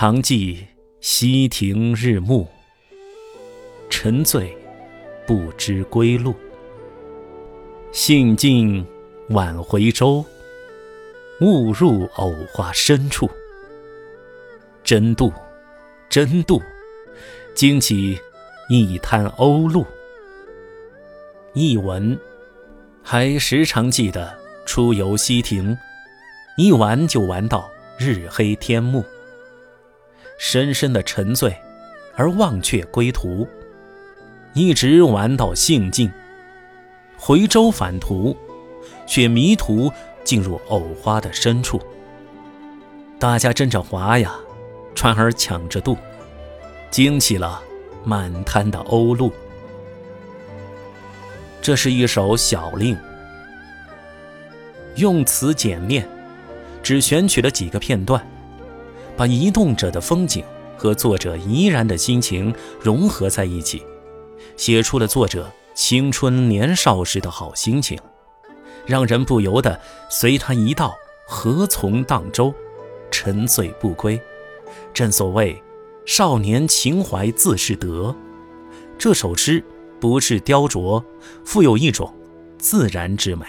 常记溪亭日暮，沉醉不知归路。兴尽晚回舟，误入藕花深处。争渡，争渡，惊起一滩鸥鹭。译文：还时常记得出游溪亭，一玩就玩到日黑天暮。深深的沉醉，而忘却归途，一直玩到兴尽。回舟返途，却迷途进入藕花的深处。大家争着划呀，船儿抢着渡，惊起了满滩的鸥鹭。这是一首小令，用词简练，只选取了几个片段。把移动者的风景和作者怡然的心情融合在一起，写出了作者青春年少时的好心情，让人不由得随他一道何从荡舟，沉醉不归。正所谓少年情怀自是德，这首诗不是雕琢，富有一种自然之美。